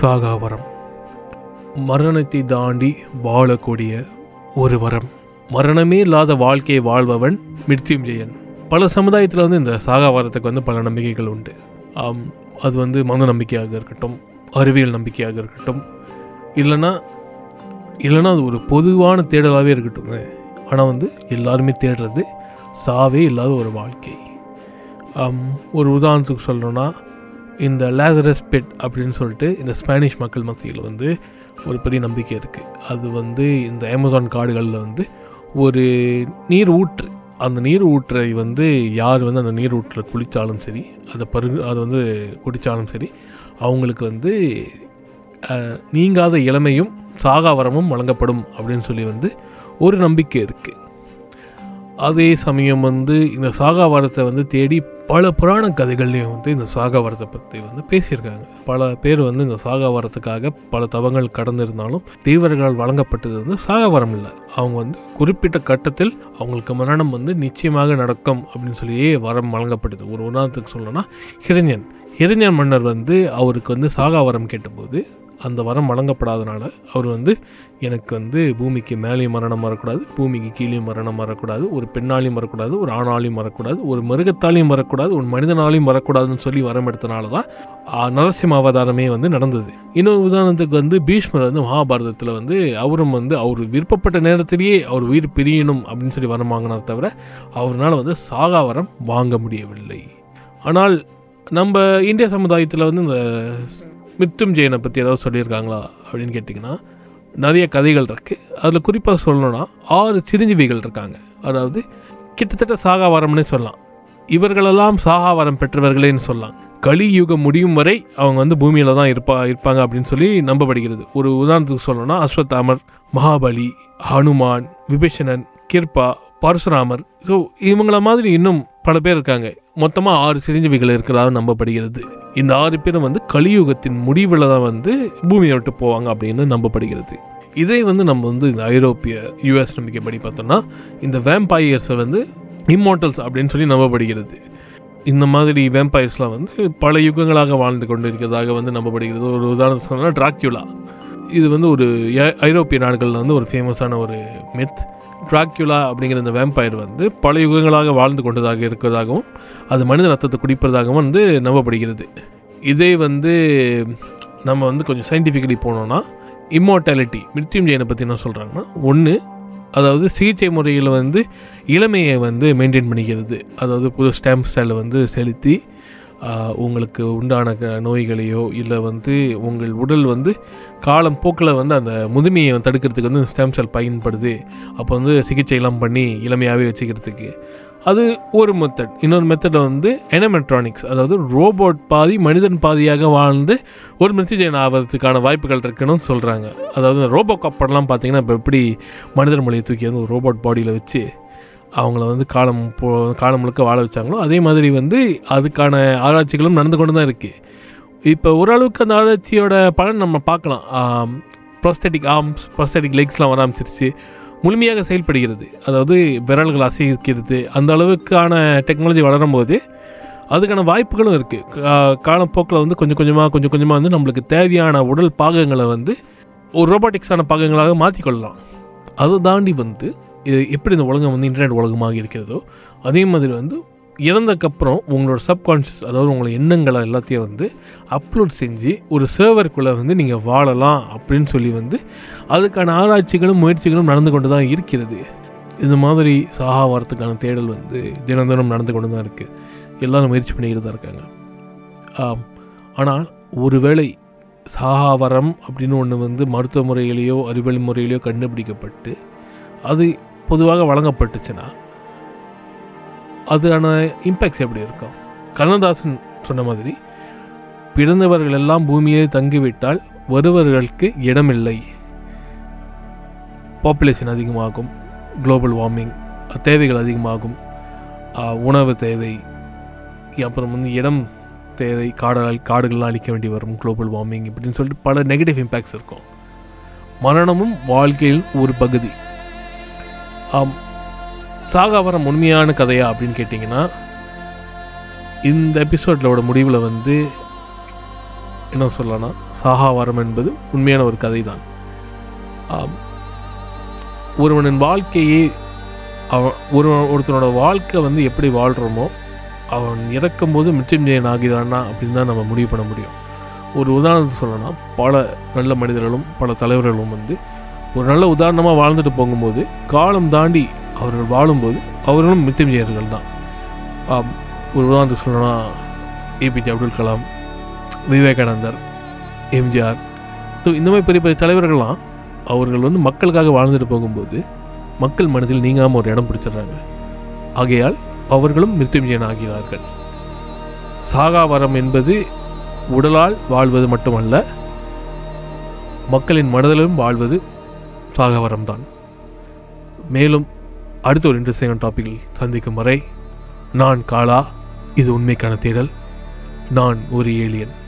சாகாவரம் மரணத்தை தாண்டி வாழக்கூடிய ஒரு வரம். மரணமே இல்லாத வாழ்க்கையை வாழ்பவன் மிருத்யுஞ்சயன். பல சமுதாயத்தில் வந்து இந்த சாகாவரத்துக்கு வந்து பல நம்பிக்கைகள் உண்டு. அது வந்து மன நம்பிக்கையாக இருக்கட்டும் அறிவியல் நம்பிக்கையாக இருக்கட்டும். இல்லைன்னா இல்லைன்னா அது ஒரு பொதுவான தேடலாகவே இருக்கட்டும். ஆனால் வந்து எல்லாருமே தேடுறது சாவே இல்லாத ஒரு வாழ்க்கை. ஒரு உதாரணத்துக்கு சொல்லணுன்னா இந்த லேசரஸ் பெட் அப்படின்னு சொல்லிட்டு இந்த ஸ்பானிஷ் மக்கள் மத்தியில் வந்து ஒரு பெரிய நம்பிக்கை இருக்குது அது வந்து இந்த அமேசான் காடுகளில் வந்து ஒரு நீர் ஊற்று அந்த நீர் ஊற்றை வந்து யார் வந்து அந்த நீர் ஊற்றில் குளித்தாலும் சரி அதை பருகு அதை வந்து குடித்தாலும் சரி அவங்களுக்கு வந்து நீங்காத இளமையும் சாகாவரமும் வழங்கப்படும் அப்படின்னு சொல்லி வந்து ஒரு நம்பிக்கை இருக்குது அதே சமயம் வந்து இந்த சாகாவரத்தை வந்து தேடி பல புராண கதைகள்லேயும் வந்து இந்த சாகாவரத்தை பற்றி வந்து பேசியிருக்காங்க. பல பேர் வந்து இந்த சாகாவரத்துக்காக பல தவங்கள் கடந்திருந்தாலும் தேவர்களால் வழங்கப்பட்டது வந்து சாகாவரம் இல்லை. அவங்க வந்து குறிப்பிட்ட கட்டத்தில் அவங்களுக்கு மரணம் வந்து நிச்சயமாக நடக்கும் அப்படின்னு சொல்லியே வரம் வழங்கப்பட்டது. ஒரு உதாரணத்துக்கு சொல்லணும்னா ஹிரஞ்சன் ஹிரஞ்சன் மன்னர் வந்து அவருக்கு வந்து சாகாவரம் கேட்டபோது அந்த வரம் வழங்கப்படாதனால அவர் வந்து எனக்கு வந்து பூமிக்கு மேலேயும் மரணம் வரக்கூடாது பூமிக்கு கீழேயும் மரணம் வரக்கூடாது ஒரு பெண்ணாலையும் வரக்கூடாது ஒரு ஆணாலையும் வரக்கூடாது ஒரு மிருகத்தாலையும் வரக்கூடாது ஒரு மனிதனாலையும் வரக்கூடாதுன்னு சொல்லி வரம் எடுத்தனால தான் நரசிம்ம அவதாரமே வந்து நடந்தது. இன்னொரு உதாரணத்துக்கு வந்து பீஷ்மர் வந்து மகாபாரதத்தில் வந்து அவரும் வந்து அவர் விருப்பப்பட்ட நேரத்திலேயே அவர் உயிர் பிரியணும் அப்படின்னு சொல்லி வரம் வாங்கினார் தவிர அவரால் வந்து சாகா வரம் வாங்க முடியவில்லை. ஆனால் நம்ம இந்திய சமுதாயத்தில் வந்து இந்த மித்தும் பற்றி ஏதாவது சொல்லியிருக்காங்களா அப்படின்னு கேட்டிங்கன்னா நிறைய கதைகள் இருக்குது அதில் குறிப்பாக சொல்லணும்னா ஆறு சிரஞ்சீவிகள் இருக்காங்க. அதாவது கிட்டத்தட்ட சாகாவரம்னே சொல்லலாம். இவர்களெல்லாம் சாகாவரம் பெற்றவர்களேன்னு சொல்லலாம். கலியுகம் முடியும் வரை அவங்க வந்து பூமியில் தான் இருப்பா இருப்பாங்க அப்படின்னு சொல்லி நம்பப்படுகிறது. ஒரு உதாரணத்துக்கு சொல்லணும்னா அஸ்வத்தாமர் மகாபலி ஹனுமான் விபீஷணன் கிருப்பா பரசுராமர். ஸோ இவங்கள மாதிரி இன்னும் பல பேர் இருக்காங்க. மொத்தமாக ஆறு சிரஞ்சீவிகள் இருக்கிறதாக நம்பப்படுகிறது. இந்த ஆறு பேரும் வந்து கலியுகத்தின் முடிவில் தான் வந்து பூமியை விட்டு போவாங்க அப்படின்னு நம்பப்படுகிறது. இதே வந்து நம்ம வந்து இந்த ஐரோப்பிய யூஎஸ் நம்பிக்கைப்படி பார்த்தோம்னா இந்த வேம்பயர்ஸை வந்து இம்மோட்டல்ஸ் அப்படின்னு சொல்லி நம்பப்படுகிறது. இந்த மாதிரி வேம்பயர்ஸ்லாம் வந்து பல யுகங்களாக வாழ்ந்து கொண்டு இருக்கிறதாக வந்து நம்பப்படுகிறது. ஒரு உதாரணம் சொன்னால் டிராக்யூலா இது வந்து ஒரு ஐரோப்பிய நாடுகளில் வந்து ஒரு ஃபேமஸான ஒரு மித் டிராக்யூலா அப்படிங்கிற இந்த வேம்பயர் வந்து பல யுகங்களாக வாழ்ந்து கொண்டதாக இருக்கிறதாகவும் அது மனித ரத்தத்தை குடிப்பதாகவும் வந்து நம்பப்படுகிறது. இதே வந்து நம்ம வந்து கொஞ்சம் சயின்டிஃபிக்கலி போனோம்னா இம்மார்டாலிட்டி மிருத்யுஞ்சயனை பற்றி என்ன சொல்கிறாங்கன்னா ஒன்று அதாவது சிகிச்சை முறையில் வந்து இளமையை வந்து மெயின்டைன் பண்ணிக்கிறது. அதாவது புது ஸ்டாம்ப் செல்லை வந்து செலுத்தி உங்களுக்கு உண்டான க- நோய்களையோ இல்லை வந்து உங்கள் உடல் வந்து காலம் போக்கில் வந்து அந்த முதுமையை தடுக்கிறதுக்கு வந்து ஸ்டெம் செல் பயன்படுது. அப்போ வந்து சிகிச்சையெல்லாம் பண்ணி இளமையாகவே வச்சுக்கிறதுக்கு. அது ஒரு மெத்தட் இன்னொரு மெத்தடில் வந்து எனமெட்ரானிக்ஸ் அதாவது ரோபோட் பாதி மனிதன் பாதியாக வாழ்ந்து ஒரு மிருத்யுஜயன் ஆகிறதுக்கான வாய்ப்புகள் இருக்குன்னு சொல்கிறாங்க அதாவது ரோபோ கப்படெல்லாம் பார்த்தீங்கன்னா இப்போ எப்படி மனிதர் மொழியை தூக்கி வந்து ஒரு ரோபோட் பாடியில் வச்சு அவங்கள வந்து காலம் போ காலம் முழுக்க வாழ வச்சாங்களோ அதே மாதிரி வந்து அதுக்கான ஆராய்ச்சிகளும் நடந்து கொண்டு தான் இருக்குது இப்போ ஓரளவுக்கு அந்த ஆராய்ச்சியோட பலன் நம்ம பார்க்கலாம். ப்ரோஸ்டெட்டிக் ஆர்ம்ஸ் ப்ரோஸ்டெட்டிக் லெக்ஸ்லாம் வர ஆரம்பிச்சிருச்சு. முழுமையாக செயல்படுகிறது. அதாவது விரல்கள் அசைக்கிறது அந்த அளவுக்கான டெக்னாலஜி வளரும்போது அதுக்கான வாய்ப்புகளும் இருக்குது காலப்போக்கில் வந்து கொஞ்சம் கொஞ்சமாக கொஞ்சம் கொஞ்சமாக வந்து நம்மளுக்கு தேவையான உடல் பாகங்களை வந்து ஒரு ரோபோட்டிக்ஸான பாகங்களாக மாற்றிக்கொள்ளலாம் அதை தாண்டி வந்து இது எப்படி இந்த உலகம் வந்து இன்டர்நெட் உலகமாக இருக்கிறதோ அதே மாதிரி வந்து இறந்தக்கப்புறம் உங்களோட சப்கான்ஷியஸ் அதாவது உங்களோட எண்ணங்களை எல்லாத்தையும் வந்து அப்லோட் செஞ்சு ஒரு சர்வருக்குள்ளே வந்து நீங்கள் வாழலாம் அப்படின்னு சொல்லி வந்து அதுக்கான ஆராய்ச்சிகளும் முயற்சிகளும் நடந்து கொண்டு தான் இருக்கிறது. இந்த மாதிரி சாகா வரத்துக்கான தேடல் வந்து தினம் தினம் நடந்து கொண்டு தான் இருக்குது எல்லோரும் முயற்சி பண்ணிக்கிட்டு தான் இருக்காங்க. ஆனால் ஒருவேளை சாகாவரம் அப்படின்னு ஒன்று வந்து மருத்துவ முறையிலேயோ அறிவியல் முறையிலேயோ கண்டுபிடிக்கப்பட்டு அது பொதுவாக வழங்கப்பட்டுச்சுன்னா அதுக்கான இம்பேக்ட்ஸ் எப்படி இருக்கும்? கண்ணதாசன் சொன்ன மாதிரி பிறந்தவர்கள் எல்லாம் பூமியிலே தங்கிவிட்டால் வருவர்களுக்கு இடமில்லை. பாப்புலேஷன் அதிகமாகும் குளோபல் வார்மிங் தேவைகள் அதிகமாகும் உணவு தேவை அப்புறம் வந்து இடம் தேவை காடுகள் காடுகள்லாம் அழிக்க வேண்டி வரும் குளோபல் வார்மிங் இப்படின்னு சொல்லிட்டு பல நெகட்டிவ் இம்பேக்ட்ஸ் இருக்கும். மரணமும் வாழ்க்கையில் ஒரு பகுதி. சாகாவரம் உண்மையான கதையா அப்படின்னு கேட்டிங்கன்னா இந்த எபிசோட்லோட முடிவில் வந்து என்ன சொல்லலாம் சாகாவரம் என்பது உண்மையான ஒரு கதை தான் ஆம், ஒருவனின் வாழ்க்கையே அவன் ஒரு ஒருத்தனோட வாழ்க்கை வந்து எப்படி வாழ்கிறோமோ அவன் இறக்கும்போது மிச்சம் ஆகிறானா அப்படின்னு தான் நம்ம முடிவு பண்ண முடியும். ஒரு உதாரணத்தை சொல்லணும்னா பல நல்ல மனிதர்களும் பல தலைவர்களும் வந்து ஒரு நல்ல உதாரணமாக வாழ்ந்துட்டு போகும்போது காலம் தாண்டி அவர்கள் வாழும்போது அவர்களும் மித்தமிஜயர்கள் தான். ஒரு உதாரணத்துக்கு சொல்லணும்னா APJ Abdul Kalam Vivekananda MGR. So இந்த மாதிரி பெரிய பெரிய தலைவர்கள்லாம் அவர்கள் வந்து மக்களுக்காக வாழ்ந்துட்டு போகும்போது மக்கள் மனதில் நீங்காமல் ஒரு இடம் பிடிச்சிடுறாங்க. ஆகையால் அவர்களும் மிருத்யுஞ்சயன் ஆகிறார்கள் சாகாவரம் என்பது உடலால் வாழ்வது மட்டுமல்ல மக்களின் மனதிலும் வாழ்வது சாகவரம்தான். மேலும் அடுத்த ஒரு இன்ட்ரெஸ்டிங்கான டாப்பிக்கில் சந்திக்கும் வரை நான் காலா இது உண்மைக்கான தேடல். நான் ஒரு ஏலியன்